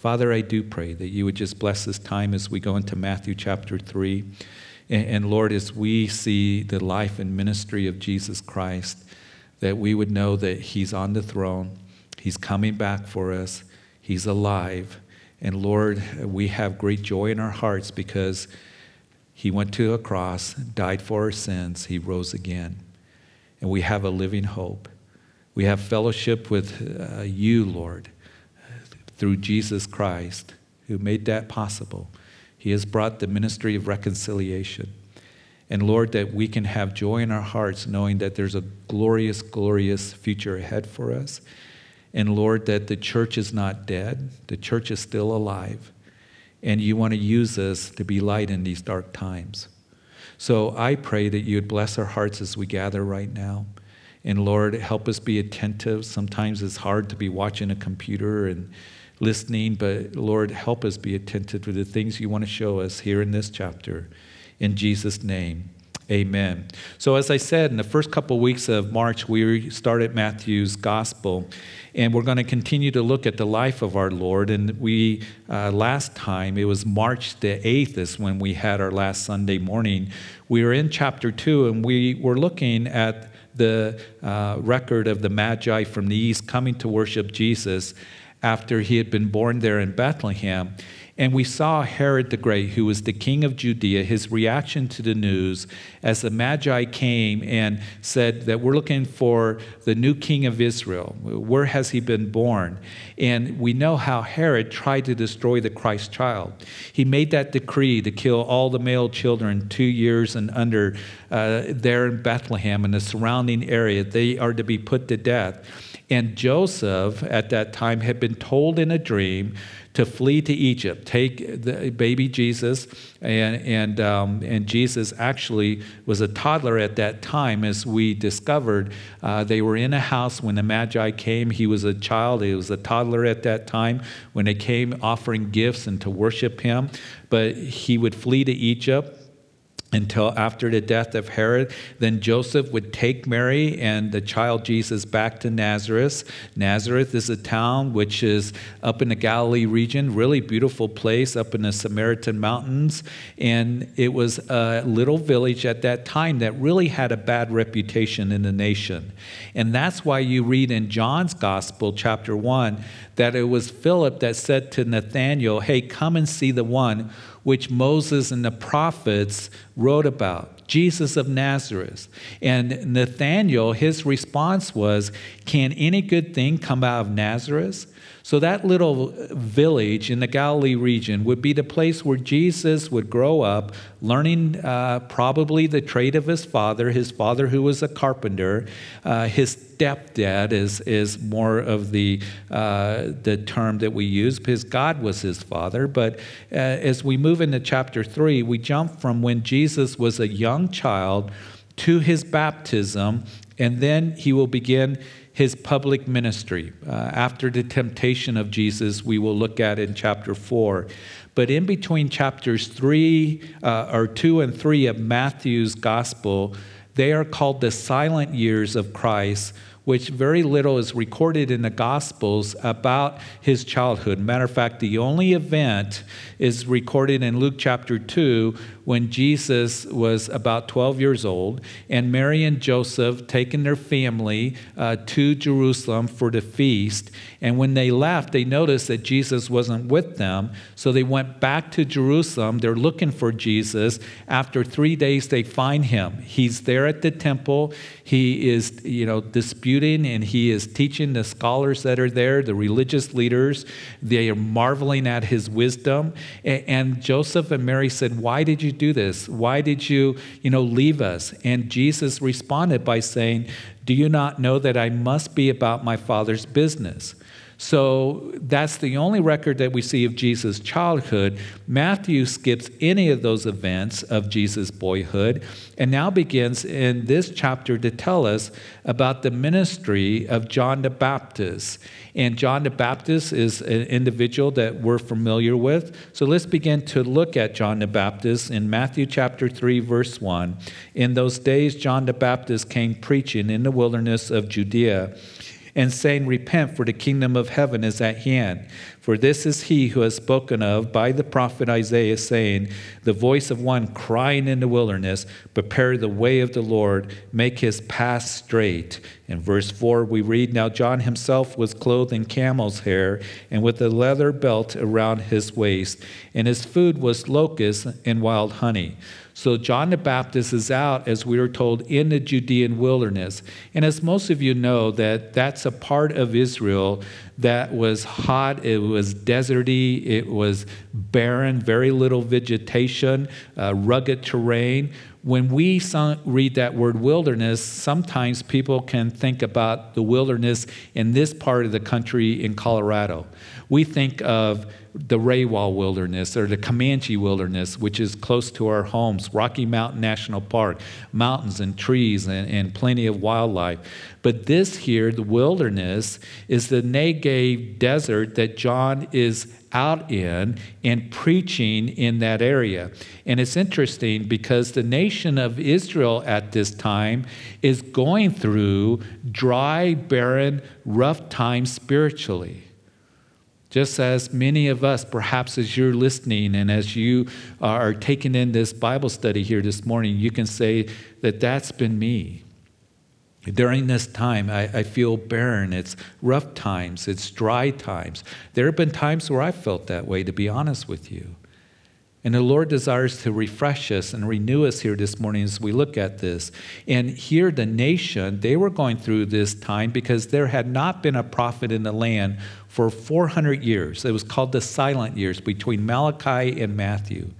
Father, I do pray that you would just bless this time as we go into Matthew chapter 3. And, Lord, as we see the life and ministry of Jesus Christ, that we would know that he's on the throne, he's coming back for us, he's alive. And Lord, we have great joy in our hearts because he went to a cross, died for our sins, he rose again. And we have a living hope. We have fellowship with uh, you, Lord through Jesus Christ, who made that possible. He has brought the ministry of reconciliation. And Lord, that we can have joy in our hearts knowing that there's a glorious, glorious future ahead for us. And Lord, that the church is not dead, the church is still alive. And you want to use us to be light in these dark times. So I pray that you would bless our hearts as we gather right now. And Lord, help us be attentive. Sometimes it's hard to be watching a computer and listening, but Lord, help us be attentive to the things you want to show us here in this chapter. In Jesus' name. Amen. So, as I said, in the first couple of weeks of March, we started Matthew's gospel, and we're going to continue to look at the life of our Lord. And we, uh, last time, it was March the 8th, is when we had our last Sunday morning. We were in chapter 2, and we were looking at the uh, record of the Magi from the east coming to worship Jesus after he had been born there in Bethlehem. And we saw Herod the Great, who was the king of Judea, his reaction to the news as the Magi came and said that we're looking for the new king of Israel. Where has he been born? And we know how Herod tried to destroy the Christ child. He made that decree to kill all the male children two years and under uh, there in Bethlehem and the surrounding area. They are to be put to death. And Joseph at that time had been told in a dream to flee to Egypt, take the baby Jesus, and, and, um, and Jesus actually was a toddler at that time, as we discovered. Uh, they were in a house when the Magi came. He was a child, he was a toddler at that time when they came offering gifts and to worship him. But he would flee to Egypt until after the death of Herod. Then Joseph would take Mary and the child Jesus back to Nazareth. Nazareth is a town which is up in the Galilee region, really beautiful place up in the Samaritan mountains. And it was a little village at that time that really had a bad reputation in the nation. And that's why you read in John's Gospel, chapter 1, that it was Philip that said to Nathanael, Hey, come and see the one which Moses and the prophets wrote about, Jesus of Nazareth. And Nathanael, his response was, Can any good thing come out of Nazareth? So, that little village in the Galilee region would be the place where Jesus would grow up, learning uh, probably the trade of his father, his father who was a carpenter. Uh, his stepdad is, is more of the, uh, the term that we use because God was his father. But uh, as we move into chapter 3, we jump from when Jesus was a young child to his baptism, and then he will begin his public ministry. Uh, after the temptation of Jesus, we will look at in chapter 4. But in between chapters 3 uh, or 2 and 3 of Matthew's gospel, they are called the silent years of Christ which very little is recorded in the Gospels about his childhood. Matter of fact, the only event is recorded in Luke chapter 2 when Jesus was about 12 years old, and Mary and Joseph taken their family uh, to Jerusalem for the feast. And when they left, they noticed that Jesus wasn't with them, so they went back to Jerusalem. They're looking for Jesus. After three days, they find him. He's there at the temple. He is, you know, disputing and he is teaching the scholars that are there, the religious leaders. They are marveling at his wisdom. And Joseph and Mary said, Why did you do this? Why did you, you know, leave us? And Jesus responded by saying, Do you not know that I must be about my Father's business? So that's the only record that we see of Jesus' childhood. Matthew skips any of those events of Jesus' boyhood and now begins in this chapter to tell us about the ministry of John the Baptist. And John the Baptist is an individual that we're familiar with. So let's begin to look at John the Baptist in Matthew chapter 3, verse 1. In those days, John the Baptist came preaching in the wilderness of Judea and saying, Repent, for the kingdom of heaven is at hand. For this is he who has spoken of by the prophet Isaiah, saying, The voice of one crying in the wilderness, Prepare the way of the Lord, make his path straight. In verse 4, we read, Now John himself was clothed in camel's hair and with a leather belt around his waist, and his food was locusts and wild honey. So John the Baptist is out, as we were told, in the Judean wilderness. And as most of you know, that that's a part of Israel that was hot, it was deserty, it was barren, very little vegetation, uh, rugged terrain. When we read that word wilderness, sometimes people can think about the wilderness in this part of the country in Colorado. We think of the Rawah Wilderness or the Comanche Wilderness, which is close to our homes, Rocky Mountain National Park, mountains and trees and, and plenty of wildlife. But this here, the wilderness, is the Negev desert that John is out in and preaching in that area. And it's interesting because the nation of Israel at this time is going through dry, barren, rough times spiritually. Just as many of us, perhaps as you're listening and as you are taking in this Bible study here this morning, you can say that that's been me. During this time, I, I, feel barren. It's rough times, it's dry times. There have been times where I felt that way, to be honest with you. And the Lord desires to refresh us and renew us here this morning as we look at this. And here, the nation, they were going through this time because there had not been a prophet in the land for 400 years. It was called the silent years between Malachi and Matthew.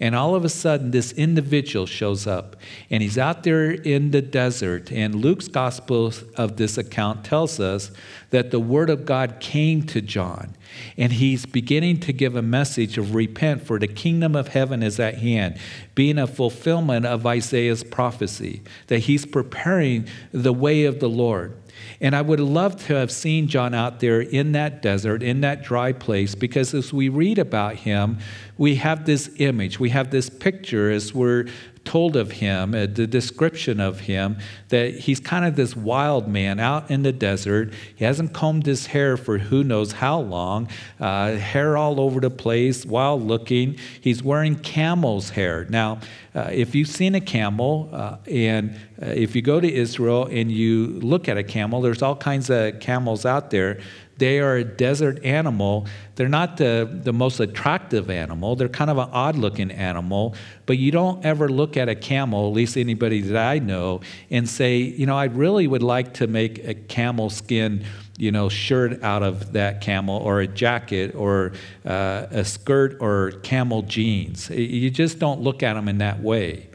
And all of a sudden, this individual shows up, and he's out there in the desert. And Luke's gospel of this account tells us that the word of God came to John, and he's beginning to give a message of repent, for the kingdom of heaven is at hand, being a fulfillment of Isaiah's prophecy, that he's preparing the way of the Lord. And I would love to have seen John out there in that desert, in that dry place, because as we read about him, we have this image, we have this picture as we're told of him, uh, the description of him, that he's kind of this wild man out in the desert. He hasn't combed his hair for who knows how long, uh, hair all over the place, wild looking. He's wearing camel's hair. Now, uh, if you've seen a camel, uh, and uh, if you go to Israel and you look at a camel, there's all kinds of camels out there. They are a desert animal. They're not the, the most attractive animal. They're kind of an odd looking animal, but you don't ever look at a camel, at least anybody that I know, and say, you know, I really would like to make a camel skin you know, shirt out of that camel or a jacket or uh, a skirt or camel jeans. You just don't look at them in that way.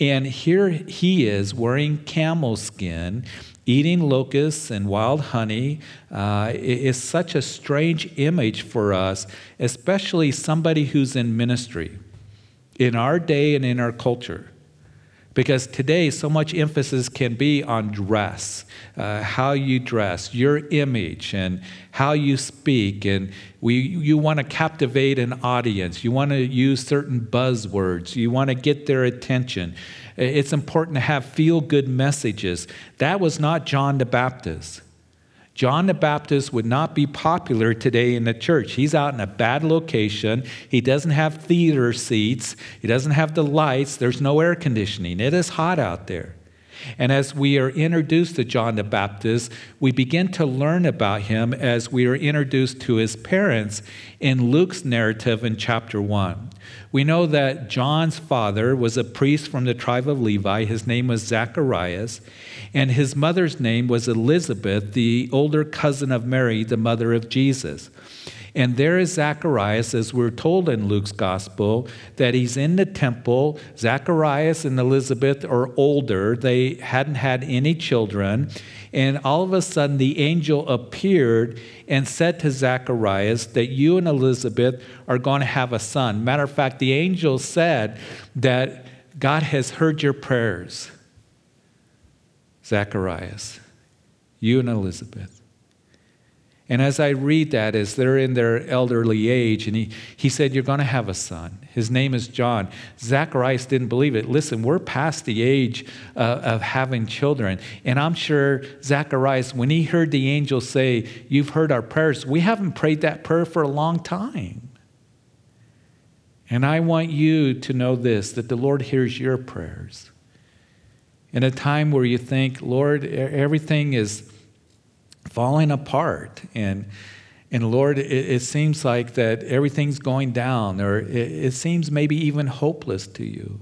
And here he is wearing camel skin eating locusts and wild honey uh, is such a strange image for us, especially somebody who's in ministry in our day and in our culture. Because today, so much emphasis can be on dress, uh, how you dress, your image, and how you speak. And we, you want to captivate an audience. You want to use certain buzzwords. You want to get their attention. It's important to have feel good messages. That was not John the Baptist. John the Baptist would not be popular today in the church. He's out in a bad location. He doesn't have theater seats. He doesn't have the lights. There's no air conditioning. It is hot out there. And as we are introduced to John the Baptist, we begin to learn about him as we are introduced to his parents in Luke's narrative in chapter 1. We know that John's father was a priest from the tribe of Levi. His name was Zacharias, and his mother's name was Elizabeth, the older cousin of Mary, the mother of Jesus. And there is Zacharias, as we're told in Luke's gospel, that he's in the temple. Zacharias and Elizabeth are older, they hadn't had any children. And all of a sudden, the angel appeared and said to Zacharias that you and Elizabeth are going to have a son. Matter of fact, the angel said that God has heard your prayers. Zacharias, you and Elizabeth. And as I read that, as they're in their elderly age, and he, he said, You're going to have a son. His name is John. Zacharias didn't believe it. Listen, we're past the age uh, of having children. And I'm sure Zacharias, when he heard the angel say, You've heard our prayers, we haven't prayed that prayer for a long time. And I want you to know this that the Lord hears your prayers. In a time where you think, Lord, everything is falling apart. And and lord it, it, seems like that everything's going down or it, it seems maybe even hopeless to you.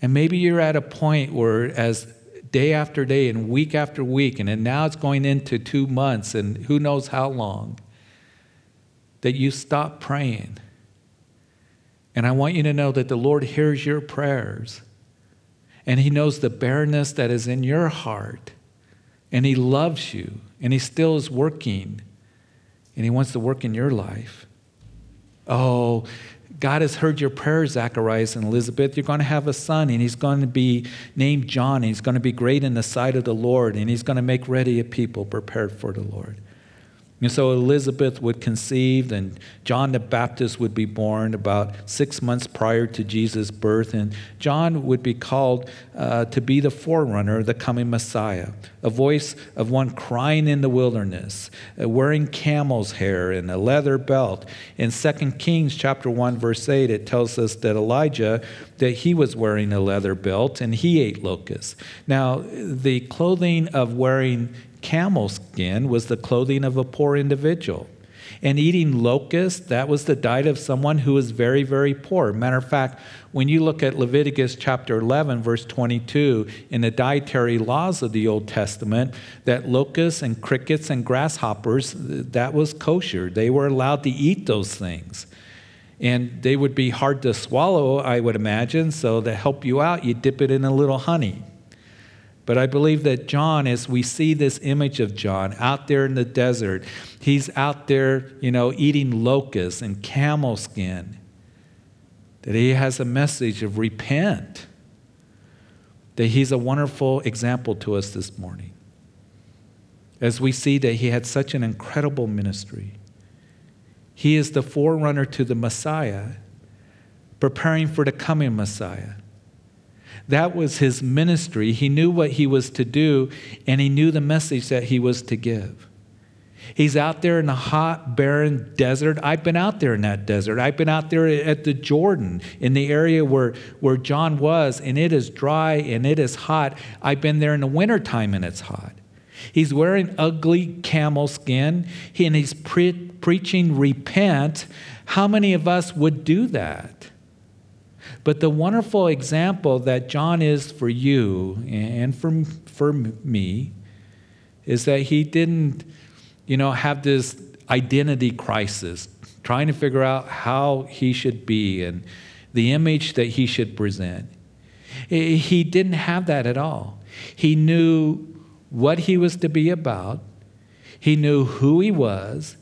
And maybe you're at a point where as day after day and week after week and, and now it's going into two months and who knows how long that you stop praying. And i want you to know that the lord hears your prayers. And he knows the bareness that is in your heart and He loves you, and He still is working, and He wants to work in your life. Oh, God has heard your prayers, Zacharias and Elizabeth. You're going to have a son, and he's going to be named John, and he's going to be great in the sight of the Lord, and he's going to make ready a people prepared for the Lord. And so Elizabeth would conceive, and John the Baptist would be born about six months prior to Jesus' birth. And John would be called uh, to be the forerunner of the coming Messiah, a voice of one crying in the wilderness, uh, wearing camel's hair and a leather belt. In 2 Kings chapter 1, verse 8, it tells us that Elijah, that he was wearing a leather belt and he ate locusts. Now, the clothing of wearing camel skin was the clothing of a poor individual. And eating locusts, that was the diet of someone who was very, very poor. Matter of fact, when you look at Leviticus chapter 11, verse 22, in the dietary laws of the Old Testament, that locusts and crickets and grasshoppers, that was kosher. They were allowed to eat those things. And they would be hard to swallow, I would imagine. So, to help you out, you dip it in a little honey. But I believe that John, as we see this image of John out there in the desert, he's out there, you know, eating locusts and camel skin, that he has a message of repent, that he's a wonderful example to us this morning. As we see that he had such an incredible ministry, he is the forerunner to the Messiah, preparing for the coming Messiah. That was his ministry. He knew what he was to do, and he knew the message that he was to give. He's out there in the hot, barren desert. I've been out there in that desert. I've been out there at the Jordan, in the area where, where John was, and it is dry and it is hot. I've been there in the wintertime and it's hot. He's wearing ugly camel skin and he's pre- preaching repent. How many of us would do that? But the wonderful example that John is for you and for, for me is that he didn't, you know, have this identity crisis, trying to figure out how he should be and the image that he should present. He didn't have that at all. He knew what he was to be about, he knew who he was,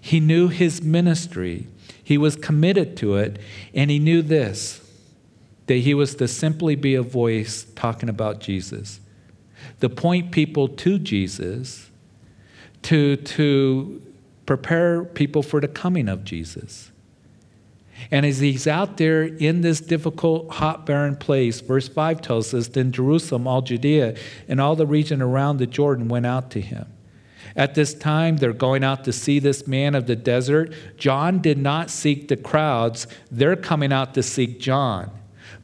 he knew his ministry, he was committed to it, and he knew this that he was to simply be a voice talking about Jesus, to point people to Jesus, to, to prepare people for the coming of Jesus. And as he's out there in this difficult, hot, barren place, verse 5 tells us, then Jerusalem, all Judea, and all the region around the Jordan went out to him. At this time, they're going out to see this man of the desert. John did not seek the crowds, they're coming out to seek John.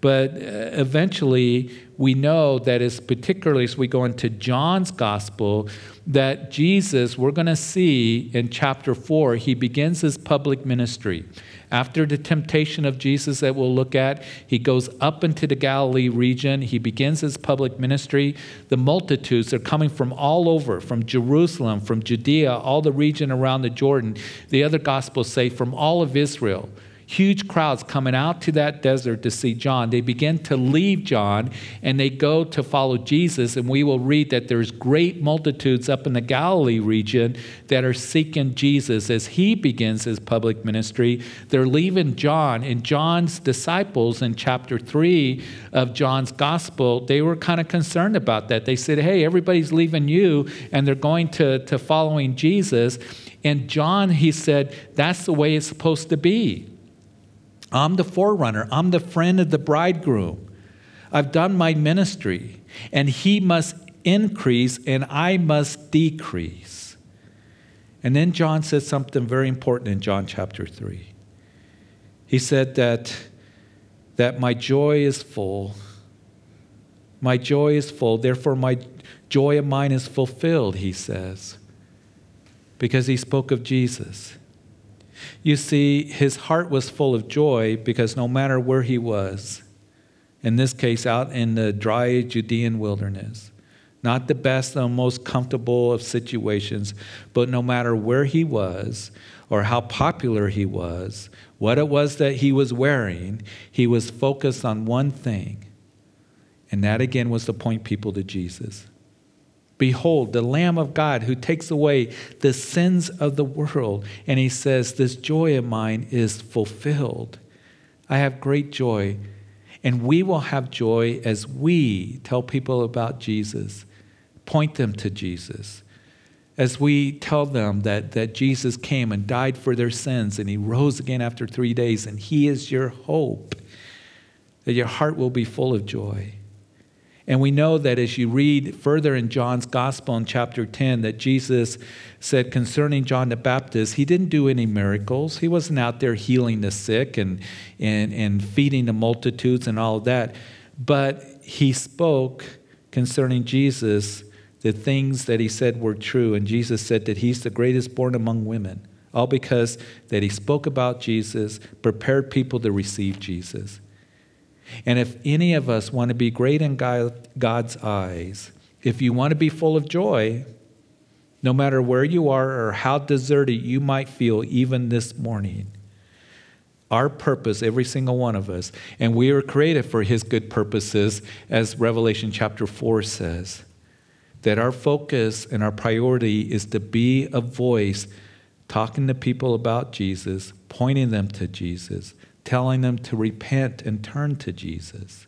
But uh, eventually, we know that as particularly as we go into John's gospel, that Jesus, we're going to see in chapter 4, he begins his public ministry. After the temptation of Jesus that we'll look at, he goes up into the Galilee region. He begins his public ministry. The multitudes are coming from all over, from Jerusalem, from Judea, all the region around the Jordan. The other gospels say from all of Israel. Huge crowds coming out to that desert to see John. They begin to leave John and they go to follow Jesus. And we will read that there's great multitudes up in the Galilee region that are seeking Jesus as he begins his public ministry. They're leaving John, and John's disciples in chapter 3 of John's gospel, they were kind of concerned about that. They said, Hey, everybody's leaving you and they're going to, to following Jesus. And John, he said, that's the way it's supposed to be. I'm the forerunner, I'm the friend of the bridegroom. I've done my ministry, and he must increase and I must decrease. And then John said something very important in John chapter 3. He said that, that my joy is full. My joy is full, therefore, my joy of mine is fulfilled, he says because he spoke of Jesus. You see, his heart was full of joy because no matter where he was, in this case, out in the dry Judean wilderness, not the best or most comfortable of situations, but no matter where he was or how popular he was, what it was that he was wearing, he was focused on one thing. And that again was to point people to Jesus. Behold, the Lamb of God who takes away the sins of the world. And he says, This joy of mine is fulfilled. I have great joy. And we will have joy as we tell people about Jesus, point them to Jesus. As we tell them that, that Jesus came and died for their sins and he rose again after three days and he is your hope, that your heart will be full of joy. And we know that as you read further in John's gospel in chapter 10, that Jesus said concerning John the Baptist, he didn't do any miracles. He wasn't out there healing the sick and, and, and feeding the multitudes and all that. But he spoke concerning Jesus the things that he said were true. And Jesus said that he's the greatest born among women, all because that he spoke about Jesus, prepared people to receive Jesus. And if any of us want to be great in God's eyes, if you want to be full of joy, no matter where you are or how deserted you might feel, even this morning, our purpose, every single one of us, and we are created for His good purposes, as Revelation chapter 4 says, that our focus and our priority is to be a voice talking to people about Jesus, pointing them to Jesus, telling them to repent and turn to Jesus.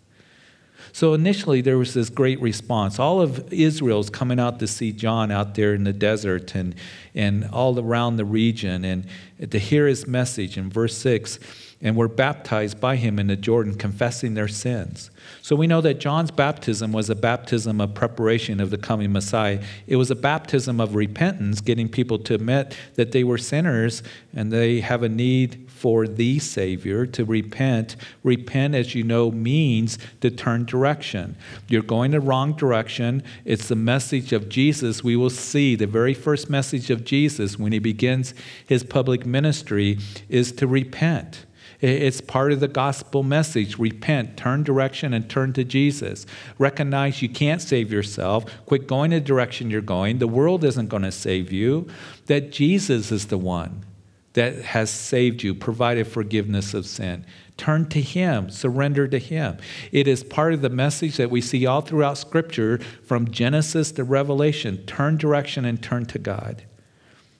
So initially, there was this great response. All of Israel's coming out to see John out there in the desert and, and all around the region and to hear his message in verse 6 and were baptized by him in the Jordan, confessing their sins. So we know that John's baptism was a baptism of preparation of the coming Messiah. It was a baptism of repentance, getting people to admit that they were sinners and they have a need for the Savior to repent. Repent, as you know, means to turn direction. You're going the wrong direction. It's the message of Jesus. We will see the very first message of Jesus when he begins his public ministry is to repent. It's part of the gospel message. Repent, turn direction, and turn to Jesus. Recognize you can't save yourself. Quit going the direction you're going. The world isn't going to save you. That Jesus is the one that has saved you, provided forgiveness of sin. Turn to Him, surrender to Him. It is part of the message that we see all throughout Scripture from Genesis to Revelation turn direction and turn to God.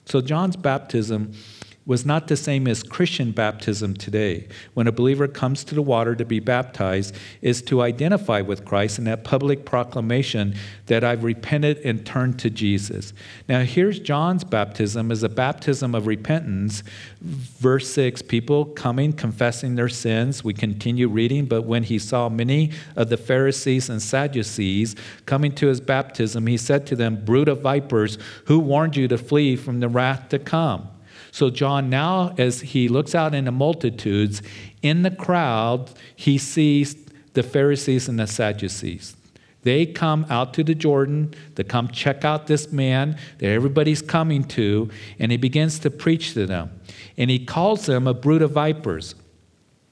So, John's baptism was not the same as Christian baptism today. When a believer comes to the water to be baptized, is to identify with Christ in that public proclamation that I've repented and turned to Jesus. Now, here's John's baptism as a baptism of repentance. Verse 6 people coming, confessing their sins. We continue reading, but when he saw many of the Pharisees and Sadducees coming to his baptism, he said to them, Brood of vipers, who warned you to flee from the wrath to come? So, John, now as he looks out in the multitudes, in the crowd, he sees the Pharisees and the Sadducees. They come out to the Jordan to come check out this man that everybody's coming to, and he begins to preach to them. And he calls them a brood of vipers.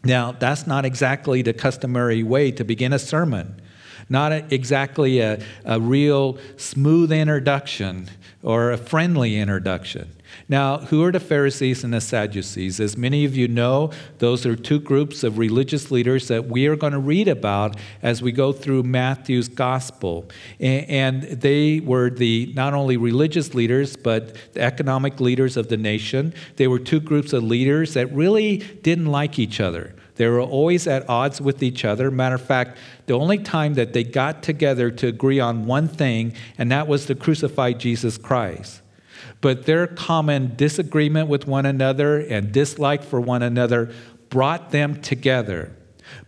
Now, that's not exactly the customary way to begin a sermon. not a, exactly a, a real smooth introduction or a friendly introduction. Now, who are the Pharisees and the Sadducees? As many of you know, those are two groups of religious leaders that we are going to read about as we go through Matthew's gospel. And they were the not only religious leaders, but the economic leaders of the nation. They were two groups of leaders that really didn't like each other. They were always at odds with each other. Matter of fact, the only time that they got together to agree on one thing, and that was to crucify Jesus Christ. But their common disagreement with one another and dislike for one another brought them together.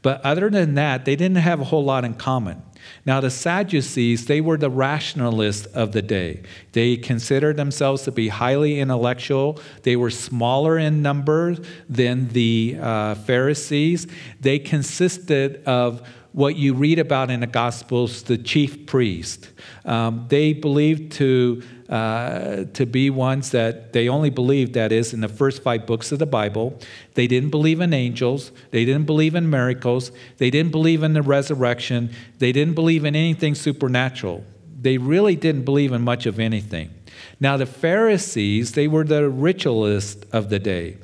But other than that, they didn't have a whole lot in common. Now, the Sadducees, they were the rationalists of the day. They considered themselves to be highly intellectual. They were smaller in number than the uh, Pharisees. They consisted of what you read about in the Gospels, the chief priest. Um, they believed to uh, to be ones that they only believed, that is, in the first five books of the Bible. They didn't believe in angels. They didn't believe in miracles. They didn't believe in the resurrection. They didn't believe in anything supernatural. They really didn't believe in much of anything. Now, the Pharisees, they were the ritualists of the day.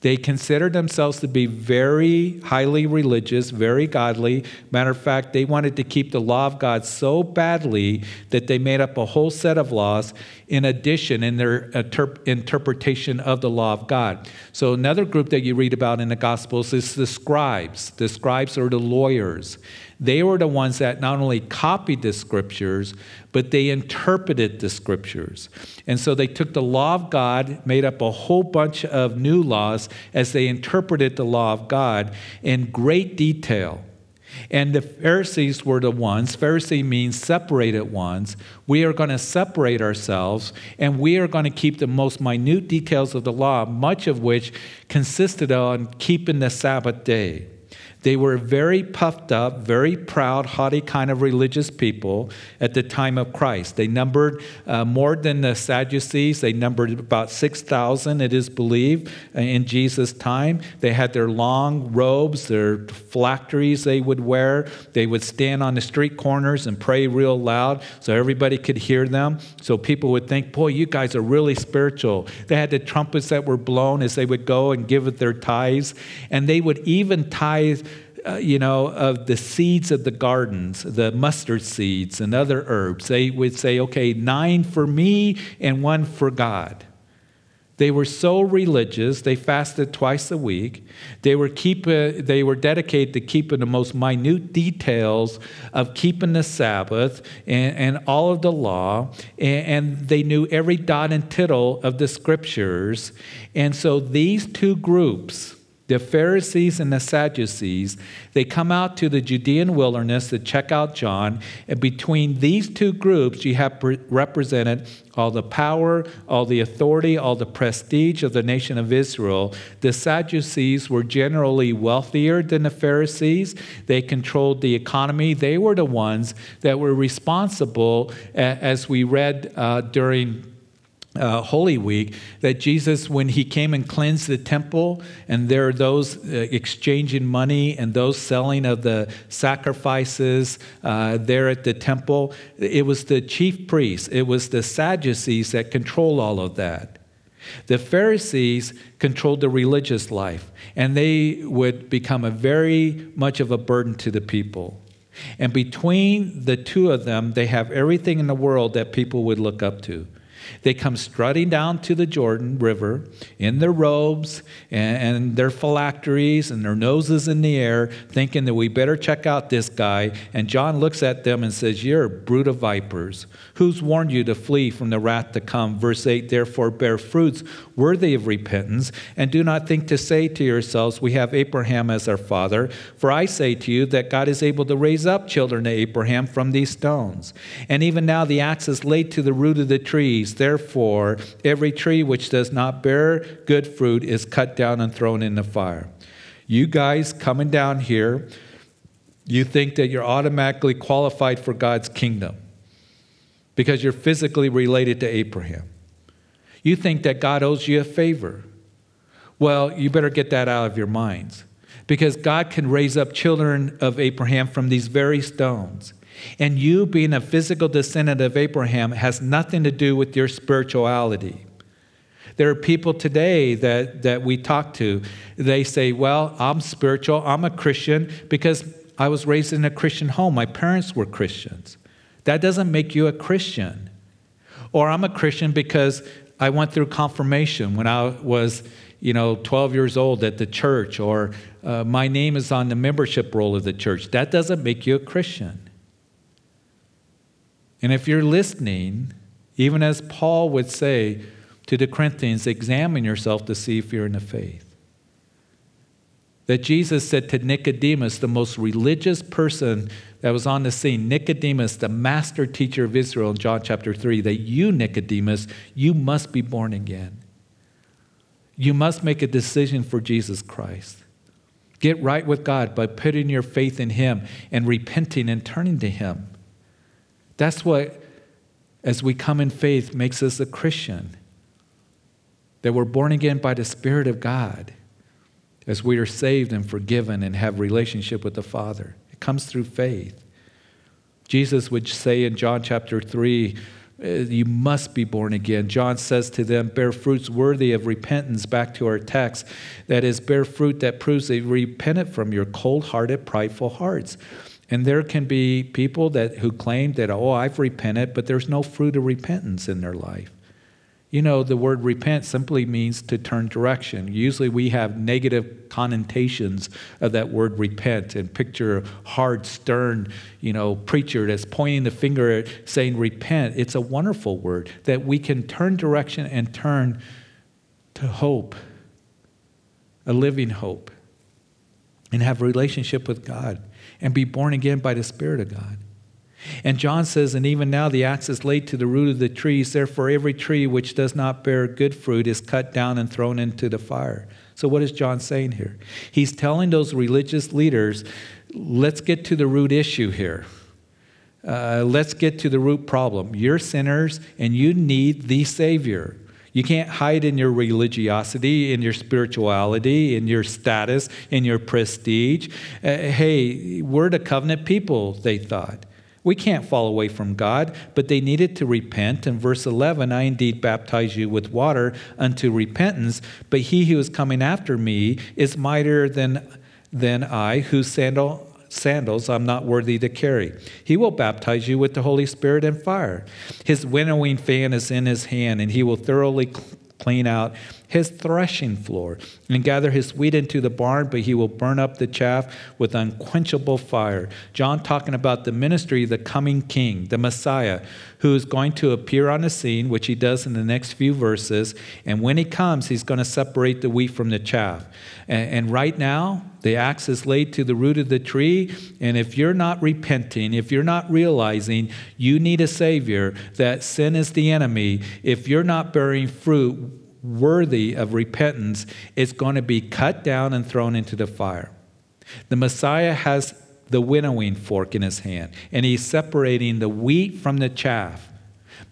They considered themselves to be very highly religious, very godly. Matter of fact, they wanted to keep the law of God so badly that they made up a whole set of laws in addition in their interp- interpretation of the law of God. So, another group that you read about in the Gospels is the scribes. The scribes are the lawyers. They were the ones that not only copied the scriptures, but they interpreted the scriptures. And so they took the law of God, made up a whole bunch of new laws as they interpreted the law of God in great detail. And the Pharisees were the ones, Pharisee means separated ones. We are going to separate ourselves and we are going to keep the most minute details of the law, much of which consisted on keeping the Sabbath day. They were very puffed up, very proud, haughty kind of religious people at the time of Christ. They numbered uh, more than the Sadducees. They numbered about 6,000, it is believed, uh, in Jesus' time. They had their long robes, their phylacteries they would wear. They would stand on the street corners and pray real loud so everybody could hear them. So people would think, boy, you guys are really spiritual. They had the trumpets that were blown as they would go and give their tithes. And they would even tithe uh, you know, of the seeds of the gardens, the mustard seeds and other herbs. They would say, okay, nine for me and one for God. They were so religious, they fasted twice a week. They were, keep, uh, they were dedicated to keeping the most minute details of keeping the Sabbath and, and all of the law. And, and they knew every dot and tittle of the scriptures. And so these two groups, the Pharisees and the Sadducees, they come out to the Judean wilderness to check out John. And between these two groups, you have represented all the power, all the authority, all the prestige of the nation of Israel. The Sadducees were generally wealthier than the Pharisees. They controlled the economy. They were the ones that were responsible, as we read uh, during uh, Holy Week that Jesus, when he came and cleansed the temple, and there are those uh, exchanging money and those selling of the sacrifices uh, there at the temple, it was the chief priests, it was the Sadducees that controlled all of that. The Pharisees controlled the religious life, and they would become a very much of a burden to the people. And between the two of them, they have everything in the world that people would look up to. They come strutting down to the Jordan River in their robes and, and, their phylacteries and their noses in the air, thinking that we better check out this guy. And John looks at them and says, You're a brood of vipers. Who's warned you to flee from the wrath to come? Verse 8 Therefore, bear fruits worthy of repentance, and do not think to say to yourselves, We have Abraham as our father. For I say to you that God is able to raise up children to Abraham from these stones. And even now the axe is laid to the root of the trees. Therefore, every tree which does not bear good fruit is cut down and thrown in the fire. You guys coming down here, you think that you're automatically qualified for God's kingdom because you're physically related to Abraham. You think that God owes you a favor. Well, you better get that out of your minds because God can raise up children of Abraham from these very stones. And you being a physical descendant of Abraham has nothing to do with your spirituality. There are people today that, that we talk to, they say, Well, I'm spiritual, I'm a Christian because I was raised in a Christian home. My parents were Christians. That doesn't make you a Christian. Or I'm a Christian because I went through confirmation when I was, you know, 12 years old at the church, or uh, my name is on the membership roll of the church. That doesn't make you a Christian. And if you're listening, even as Paul would say to the Corinthians, examine yourself to see if you're in the faith. That Jesus said to Nicodemus, the most religious person that was on the scene, Nicodemus, the master teacher of Israel in John chapter 3, that you, Nicodemus, you must be born again. You must make a decision for Jesus Christ. Get right with God by putting your faith in Him and repenting and turning to Him. That's what, as we come in faith, makes us a Christian. That we're born again by the Spirit of God, as we are saved and forgiven and have relationship with the Father. It comes through faith. Jesus would say in John chapter 3, uh, you must be born again. John says to them, bear fruits worthy of repentance, back to our text. That is, bear fruit that proves you repented from your cold hearted, prideful hearts. And there can be people that who claim that, oh, I've repented, but there's no fruit of repentance in their life. You know, the word repent simply means to turn direction. Usually we have negative connotations of that word repent and picture a hard, stern, you know, preacher that's pointing the finger at saying repent. It's a wonderful word that we can turn direction and turn to hope, a living hope, and have a relationship with God and be born again by the Spirit of God. And John says, And even now the axe is laid to the root of the trees. Therefore, every tree which does not bear good fruit is cut down and thrown into the fire. So, what is John saying here? He's telling those religious leaders, let's get to the root issue here. Uh, let's get to the root problem. You're sinners and you need the Savior. You can't hide in your religiosity, in your spirituality, in your status, in your prestige. Uh, hey, we're the covenant people, they thought. We can't fall away from God, but they needed to repent. In verse 11, I indeed baptize you with water unto repentance, but he who is coming after me is mightier than, than I, whose sandal sandals I'm not worthy to carry. He will baptize you with the Holy Spirit and fire. His winnowing fan is in his hand, and he will thoroughly clean out his threshing floor and gather his wheat into the barn, but he will burn up the chaff with unquenchable fire. John talking about the ministry, of the coming king, the Messiah, who is going to appear on the scene, which he does in the next few verses. And when he comes, he's going to separate the wheat from the chaff. And, and right now, the axe is laid to the root of the tree. And if you're not repenting, if you're not realizing you need a Savior, that sin is the enemy, if you're not bearing fruit, worthy of repentance is going to be cut down and thrown into the fire. The Messiah has the winnowing fork in his hand, and he's separating the wheat from the chaff.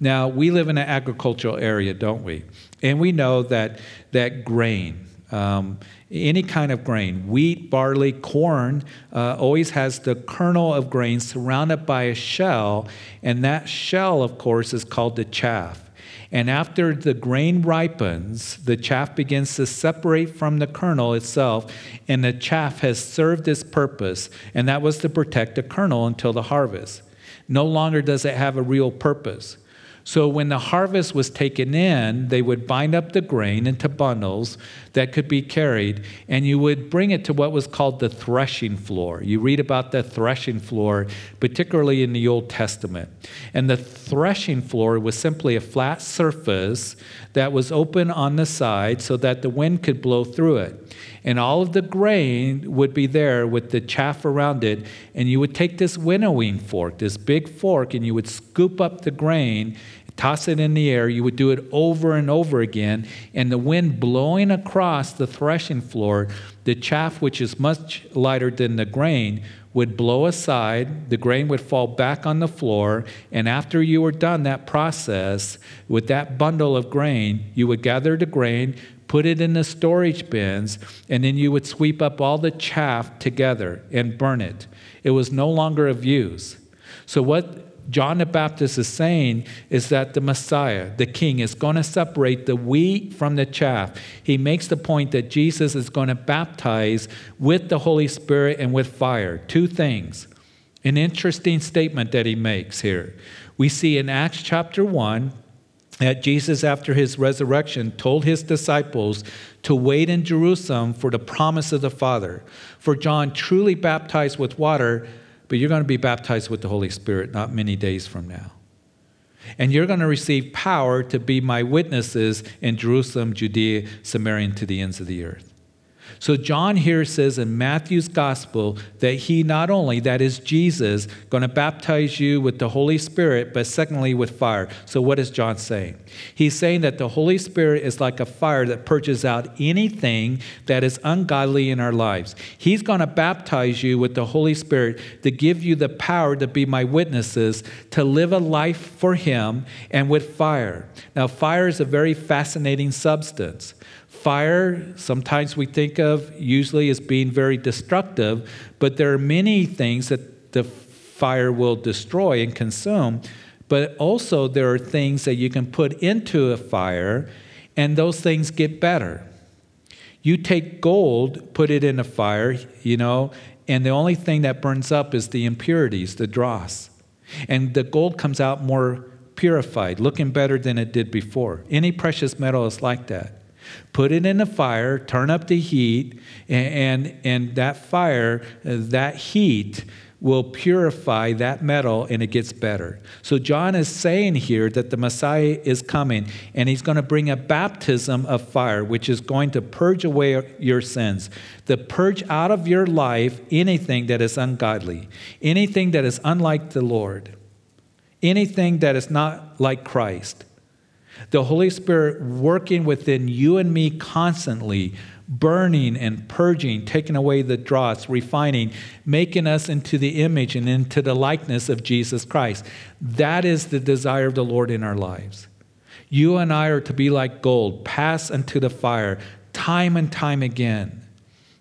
Now, we live in an agricultural area, don't we? And we know that, that grain, um, any kind of grain, wheat, barley, corn, uh, always has the kernel of grain surrounded by a shell, and that shell, of course, is called the chaff. And after the grain ripens, the chaff begins to separate from the kernel itself, and the chaff has served its purpose, and that was to protect the kernel until the harvest. No longer does it have a real purpose. So when the harvest was taken in, they would bind up the grain into bundles that could be carried, and you would bring it to what was called the threshing floor. You read about the threshing floor, particularly in the Old Testament. And the threshing floor was simply a flat surface that was open on the side so that the wind could blow through it. And all of the grain would be there with the chaff around it. And you would take this winnowing fork, this big fork, and you would scoop up the grain toss it in the air. You would do it over and over again, and the wind blowing across the threshing floor, the chaff, which is much lighter than the grain, would blow aside, the grain would fall back on the floor, and after you were done that process with that bundle of grain, you would gather the grain, put it in the storage bins, and then you would sweep up all the chaff together and burn it. It was no longer of use. So, what John the Baptist is saying is that the Messiah, the King, is going to separate the wheat from the chaff. He makes the point that Jesus is going to baptize with the Holy Spirit and with fire. Two things. An interesting statement that he makes here. We see in Acts chapter 1 that Jesus, after his resurrection, told his disciples to wait in Jerusalem for the promise of the Father. For John truly baptized with water, but you're going to be baptized with the Holy Spirit not many days from now. And you're going to receive power to be my witnesses in Jerusalem, Judea, Samaria, and to the ends of the earth. So John here says in Matthew's gospel that he not only, that is Jesus, going to baptize you with the Holy Spirit, but secondly with fire. So what is John saying? He's saying that the Holy Spirit is like a fire that purges out anything that is ungodly in our lives. He's going to baptize you with the Holy Spirit to give you the power to be my witnesses, to live a life for him and with fire. Now fire is a very fascinating substance. Fire, sometimes we think of usually as being very destructive, but there are many things that the fire will destroy and consume. But also, there are things that you can put into a fire, and those things get better. You take gold, put it in a fire, you know, and the only thing that burns up is the impurities, the dross. And the gold comes out more purified, looking better than it did before. Any precious metal is like that. Put it in the fire, turn up the heat, and, and, and that fire, uh, that heat, will purify that metal and it gets better. So, John is saying here that the Messiah is coming and he's going to bring a baptism of fire, which is going to purge away your sins, to purge out of your life anything that is ungodly, anything that is unlike the Lord, anything that is not like Christ. The Holy Spirit working within you and me constantly, burning and purging, taking away the dross, refining, making us into the image and into the likeness of Jesus Christ. That is the desire of the Lord in our lives. You and I are to be like gold, pass into the fire time and time again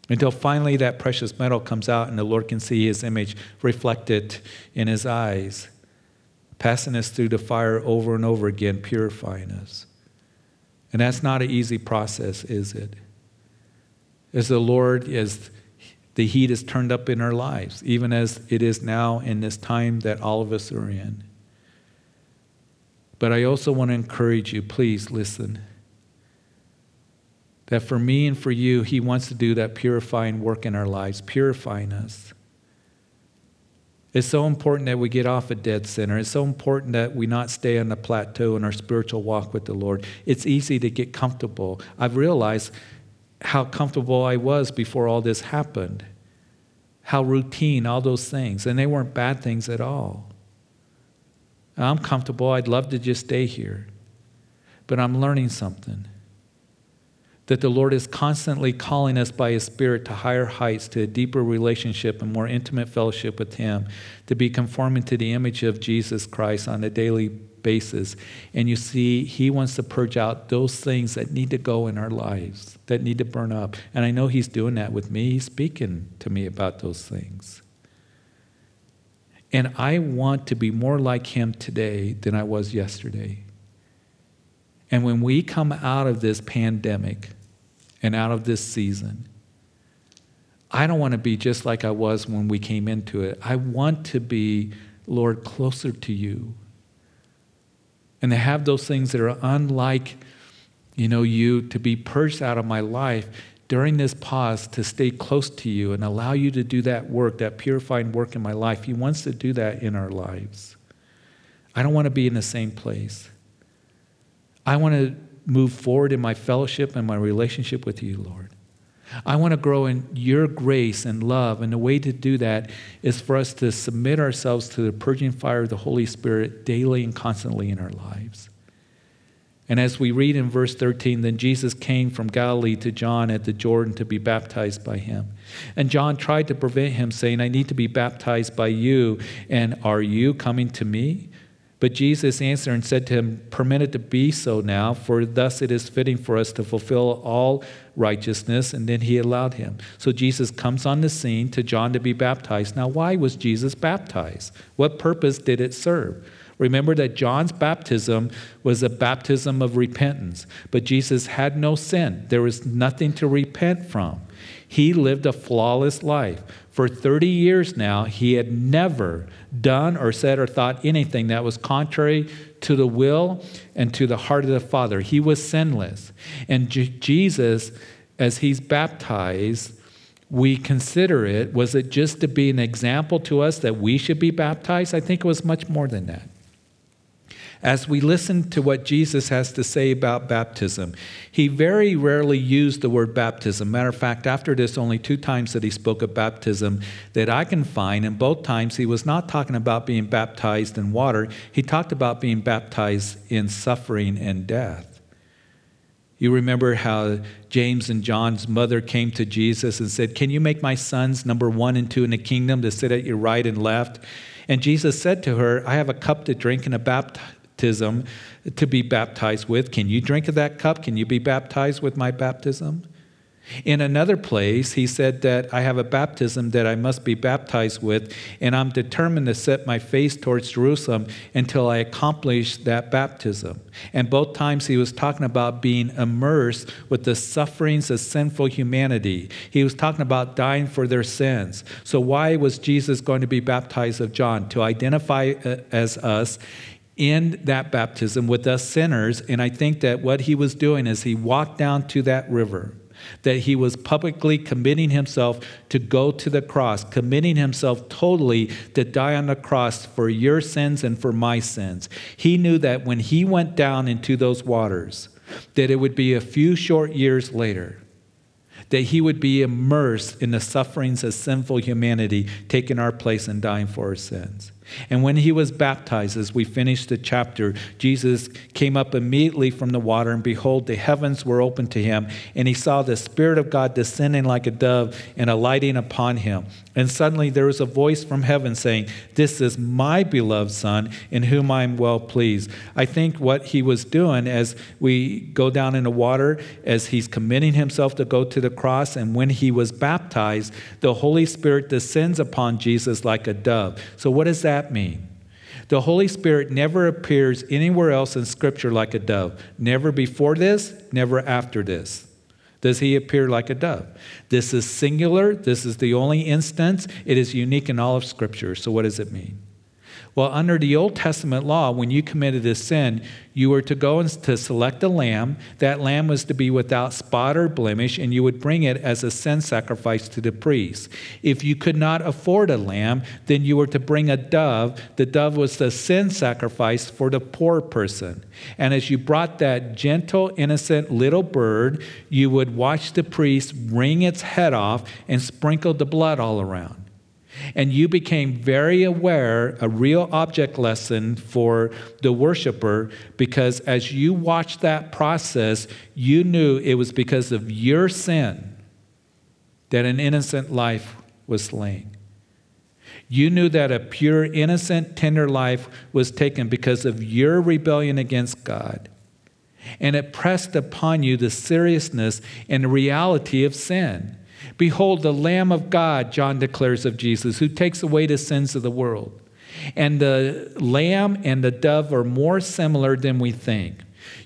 until finally that precious metal comes out and the Lord can see his image reflected in his eyes passing us through the fire over and over again, purifying us. And that's not an easy process, is it? As the Lord, as the heat is turned up in our lives, even as it is now in this time that all of us are in. But I also want to encourage you, please listen. That for me and for you, He wants to do that purifying work in our lives, purifying us. It's so important that we get off a dead center. It's so important that we not stay on the plateau in our spiritual walk with the Lord. It's easy to get comfortable. I've realized how comfortable I was before all this happened, how routine, all those things. And they weren't bad things at all. I'm comfortable. I'd love to just stay here. But I'm learning something that the Lord is constantly calling us by His Spirit to higher heights, to a deeper relationship and more intimate fellowship with Him, to be conforming to the image of Jesus Christ on a daily basis. And you see, He wants to purge out those things that need to go in our lives, that need to burn up. And I know He's doing that with me. He's speaking to me about those things. And I want to be more like Him today than I was yesterday. And when we come out of this pandemic, and out of this season. I don't want to be just like I was when we came into it. I want to be, Lord, closer to you. And to have those things that are unlike, you know, you to be purged out of my life during this pause to stay close to you and allow you to do that work, that purifying work in my life. He wants to do that in our lives. I don't want to be in the same place. I want to move forward in my fellowship and my relationship with you, Lord. I want to grow in your grace and love. And the way to do that is for us to submit ourselves to the purging fire of the Holy Spirit daily and constantly in our lives. And as we read in verse 13, then Jesus came from Galilee to John at the Jordan to be baptized by him. And John tried to prevent him, saying, I need to be baptized by you, and are you coming to me? But Jesus answered and said to him, Permit it to be so now, for thus it is fitting for us to fulfill all righteousness. And then he allowed him. So Jesus comes on the scene to John to be baptized. Now, why was Jesus baptized? What purpose did it serve? Remember that John's baptism was a baptism of repentance, but Jesus had no sin. There was nothing to repent from. He lived a flawless life. For 30 years now, he had never done or said or thought anything that was contrary to the will and to the heart of the Father. He was sinless. And J- Jesus, as he's baptized, we consider it, was it just to be an example to us that we should be baptized? I think it was much more than that as we listen to what Jesus has to say about baptism. He very rarely used the word baptism. Matter of fact, after this, only two times that he spoke of baptism that I can find, and both times he was not talking about being baptized in water, he talked about being baptized in suffering and death. You remember how James and John's mother came to Jesus and said, Can you make my sons number one and two in the kingdom to sit at your right and left? And Jesus said to her, I have a cup to drink and a baptism baptism to be baptized with. Can you drink of that cup? Can you be baptized with my baptism? In another place, he said that I have a baptism that I must be baptized with, and I'm determined to set my face towards Jerusalem until I accomplish that baptism. And both times he was talking about being immersed with the sufferings of sinful humanity. He was talking about dying for their sins. So, why was Jesus going to be baptized of John? To identify uh, as us in that baptism with us sinners. And I think that what he was doing is he walked down to that river, that he was publicly committing himself to go to the cross, committing himself totally to die on the cross for your sins and for my sins. He knew that when he went down into those waters, that it would be a few short years later that he would be immersed in the sufferings of sinful humanity, taking our place and dying for our sins. And when he was baptized, as we finished the chapter, Jesus came up immediately from the water, and behold, the heavens were opened to him, and he saw the Spirit of God descending like a dove and alighting upon him. And suddenly there was a voice from heaven saying, This is my beloved Son, in whom I am well pleased. I think what he was doing as we go down in the water, as he's committing himself to go to the cross, and when he was baptized, the Holy Spirit descends upon Jesus like a dove. So, what does that mean? The Holy Spirit never appears anywhere else in Scripture like a dove. Never before this, never after this does he appear like a dove. This is singular. This is the only instance. It is unique in all of Scripture. So, what does it mean? Well, under the Old Testament law, when you committed a sin, you were to go and to select a lamb. That lamb was to be without spot or blemish, and you would bring it as a sin sacrifice to the priest. If you could not afford a lamb, then you were to bring a dove. The dove was the sin sacrifice for the poor person. And as you brought that gentle, innocent little bird, you would watch the priest wring its head off and sprinkle the blood all around. And you became very aware, a real object lesson for the worshiper, because as you watched that process, you knew it was because of your sin that an innocent life was slain. You knew that a pure, innocent, tender life was taken because of your rebellion against God. And it pressed upon you the seriousness and reality of sin. Behold, the Lamb of God, John declares of Jesus, who takes away the sins of the world. And the lamb and the dove are more similar than we think.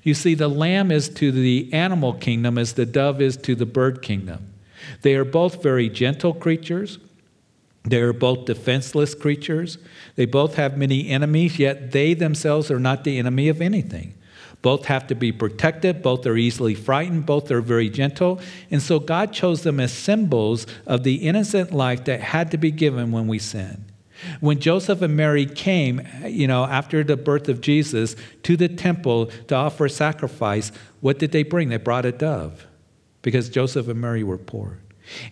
You see, the lamb is to the animal kingdom as the dove is to the bird kingdom. They are both very gentle creatures. They are both defenseless creatures. They both have many enemies, yet they themselves are not the enemy of anything. Both have to be protected, both are easily frightened, both are very gentle. And so God chose them as symbols of the innocent life that had to be given when we sin. When Joseph and Mary came, you know, after the birth of Jesus to the temple to offer sacrifice, what did they bring? They brought a dove because Joseph and Mary were poor.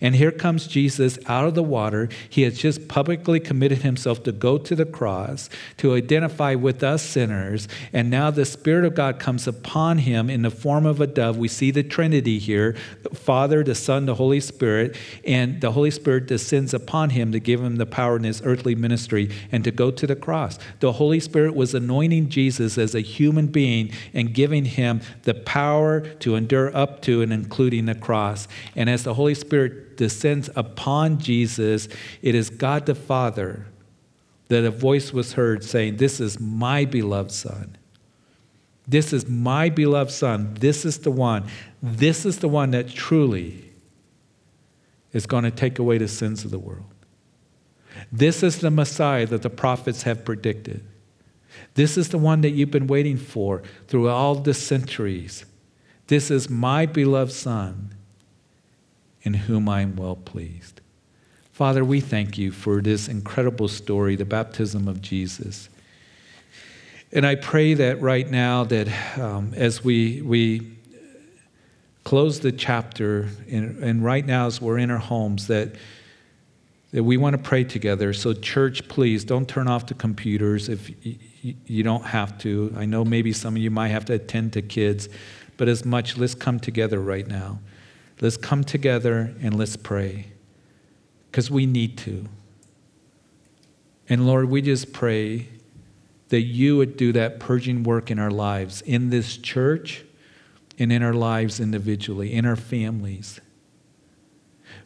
And here comes Jesus out of the water. He has just publicly committed himself to go to the cross, to identify with us sinners. And now the Spirit of God comes upon him in the form of a dove. We see the Trinity here the Father, the Son, the Holy Spirit. And the Holy Spirit descends upon him to give him the power in his earthly ministry and to go to the cross. The Holy Spirit was anointing Jesus as a human being and giving him the power to endure up to and including the cross. And as the Holy Spirit descends upon Jesus, it is God the Father that a voice was heard saying, This is my beloved Son. This is my beloved Son. This is the one. This is the one that truly is going to take away the sins of the world. This is the Messiah that the prophets have predicted. This is the one that you've been waiting for through all the centuries. This is my beloved Son in whom I am well pleased. Father, we thank you for this incredible story, the baptism of Jesus. And I pray that right now, that um, as we, we close the chapter, and, and right now as we're in our homes, that, that we want to pray together. So, church, please don't turn off the computers if you don't have to. I know maybe some of you might have to attend to kids, but as much, let's come together right now. Let's come together and let's pray because we need to. And Lord, we just pray that you would do that purging work in our lives, in this church, and in our lives individually, in our families.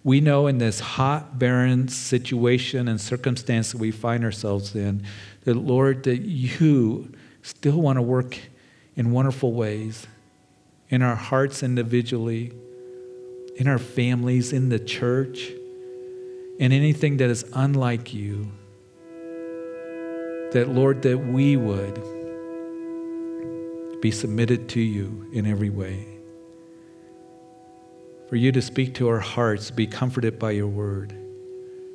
We know in this hot, barren situation and circumstance that we find ourselves in, that Lord, that you still want to work in wonderful ways in our hearts individually in our families, in the church, and anything that is unlike you. That, Lord, that we would be submitted to you in every way. For you to speak to our hearts, be comforted by your word,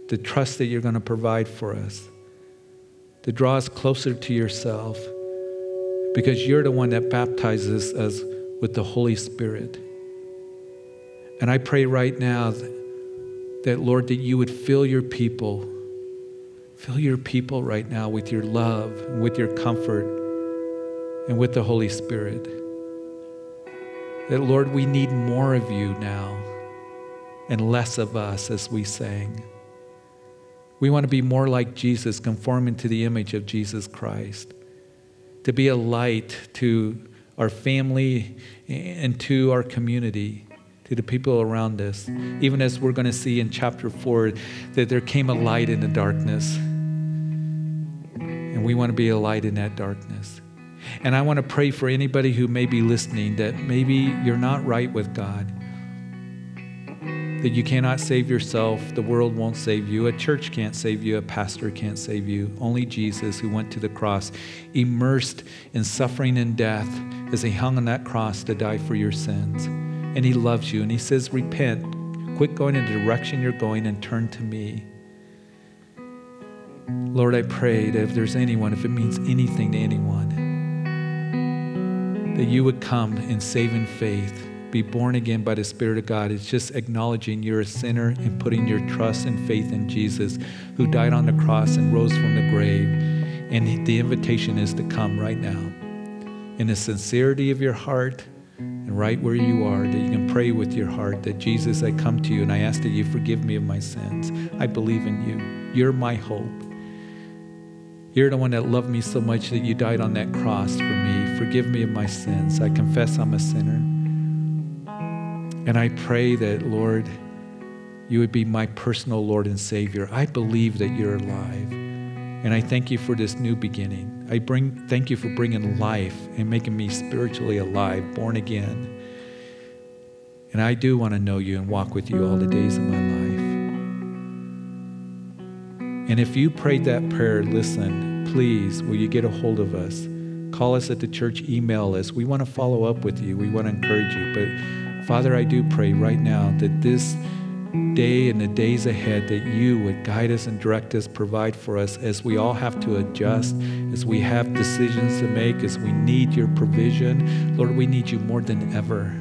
to trust that you're going to provide for us, to draw us closer to yourself, because you're the one that baptizes us with the Holy Spirit. And I pray right now that, Lord, that you would fill your people, fill your people right now with your love, with your comfort, and with the Holy Spirit. That, Lord, we need more of you now and less of us as we sang. We want to be more like Jesus, conforming to the image of Jesus Christ, to be a light to our family and to our community to the people around us. Even as we're going to see in chapter 4, that there came a light in the darkness. And we want to be a light in that darkness. And I want to pray for anybody who may be listening that maybe you're not right with God, that you cannot save yourself, the world won't save you, a church can't save you, a pastor can't save you. Only Jesus, who went to the cross, immersed in suffering and death as he hung on that cross to die for your sins and He loves you. And He says, Repent, quit going in the direction you're going, and turn to me. Lord, I pray that if there's anyone, if it means anything to anyone, that you would come and save in faith, be born again by the Spirit of God. It's just acknowledging you're a sinner and putting your trust and faith in Jesus, who died on the cross and rose from the grave. And the invitation is to come right now. In the sincerity of your heart, and right where you are, that you can pray with your heart that Jesus, I come to you and I ask that you forgive me of my sins. I believe in you. You're my hope. You're the one that loved me so much that you died on that cross for me. Forgive me of my sins. I confess I'm a sinner. And I pray that, Lord, you would be my personal Lord and Savior. I believe that you're alive. And I thank you for this new beginning. I bring, thank you for bringing life and making me spiritually alive, born again. And I do want to know you and walk with you all the days of my life. And if you prayed that prayer, listen, please, will you get a hold of us? Call us at the church, email us. We want to follow up with you, we want to encourage you. But Father, I do pray right now that this day and the days ahead that you would guide us and direct us, provide for us as we all have to adjust, as we have decisions to make, as we need your provision. Lord, we need you more than ever.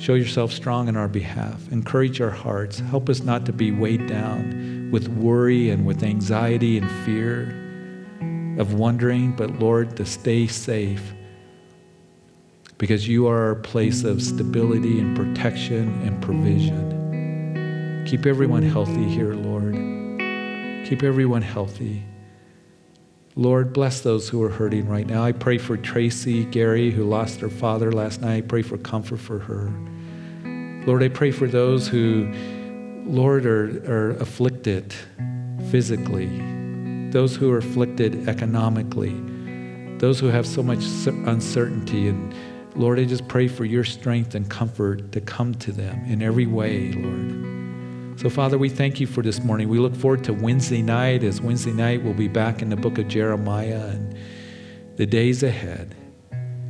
Show yourself strong in our behalf. Encourage our hearts. Help us not to be weighed down with worry and with anxiety and fear of wondering, but Lord, to stay safe because you are our place of stability and protection and provision. Keep everyone healthy here, Lord. Keep everyone healthy. Lord, bless those who are hurting right now. I pray for Tracy, Gary, who lost her father last night. I pray for comfort for her. Lord, I pray for those who, Lord, are, are afflicted physically, those who are afflicted economically, those who have so much uncertainty. And Lord, I just pray for your strength and comfort to come to them in every way, Lord. So, Father, we thank you for this morning. We look forward to Wednesday night, as Wednesday night we'll be back in the book of Jeremiah and the days ahead.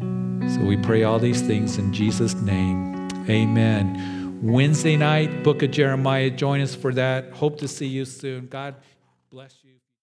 So, we pray all these things in Jesus' name. Amen. Wednesday night, book of Jeremiah. Join us for that. Hope to see you soon. God bless you.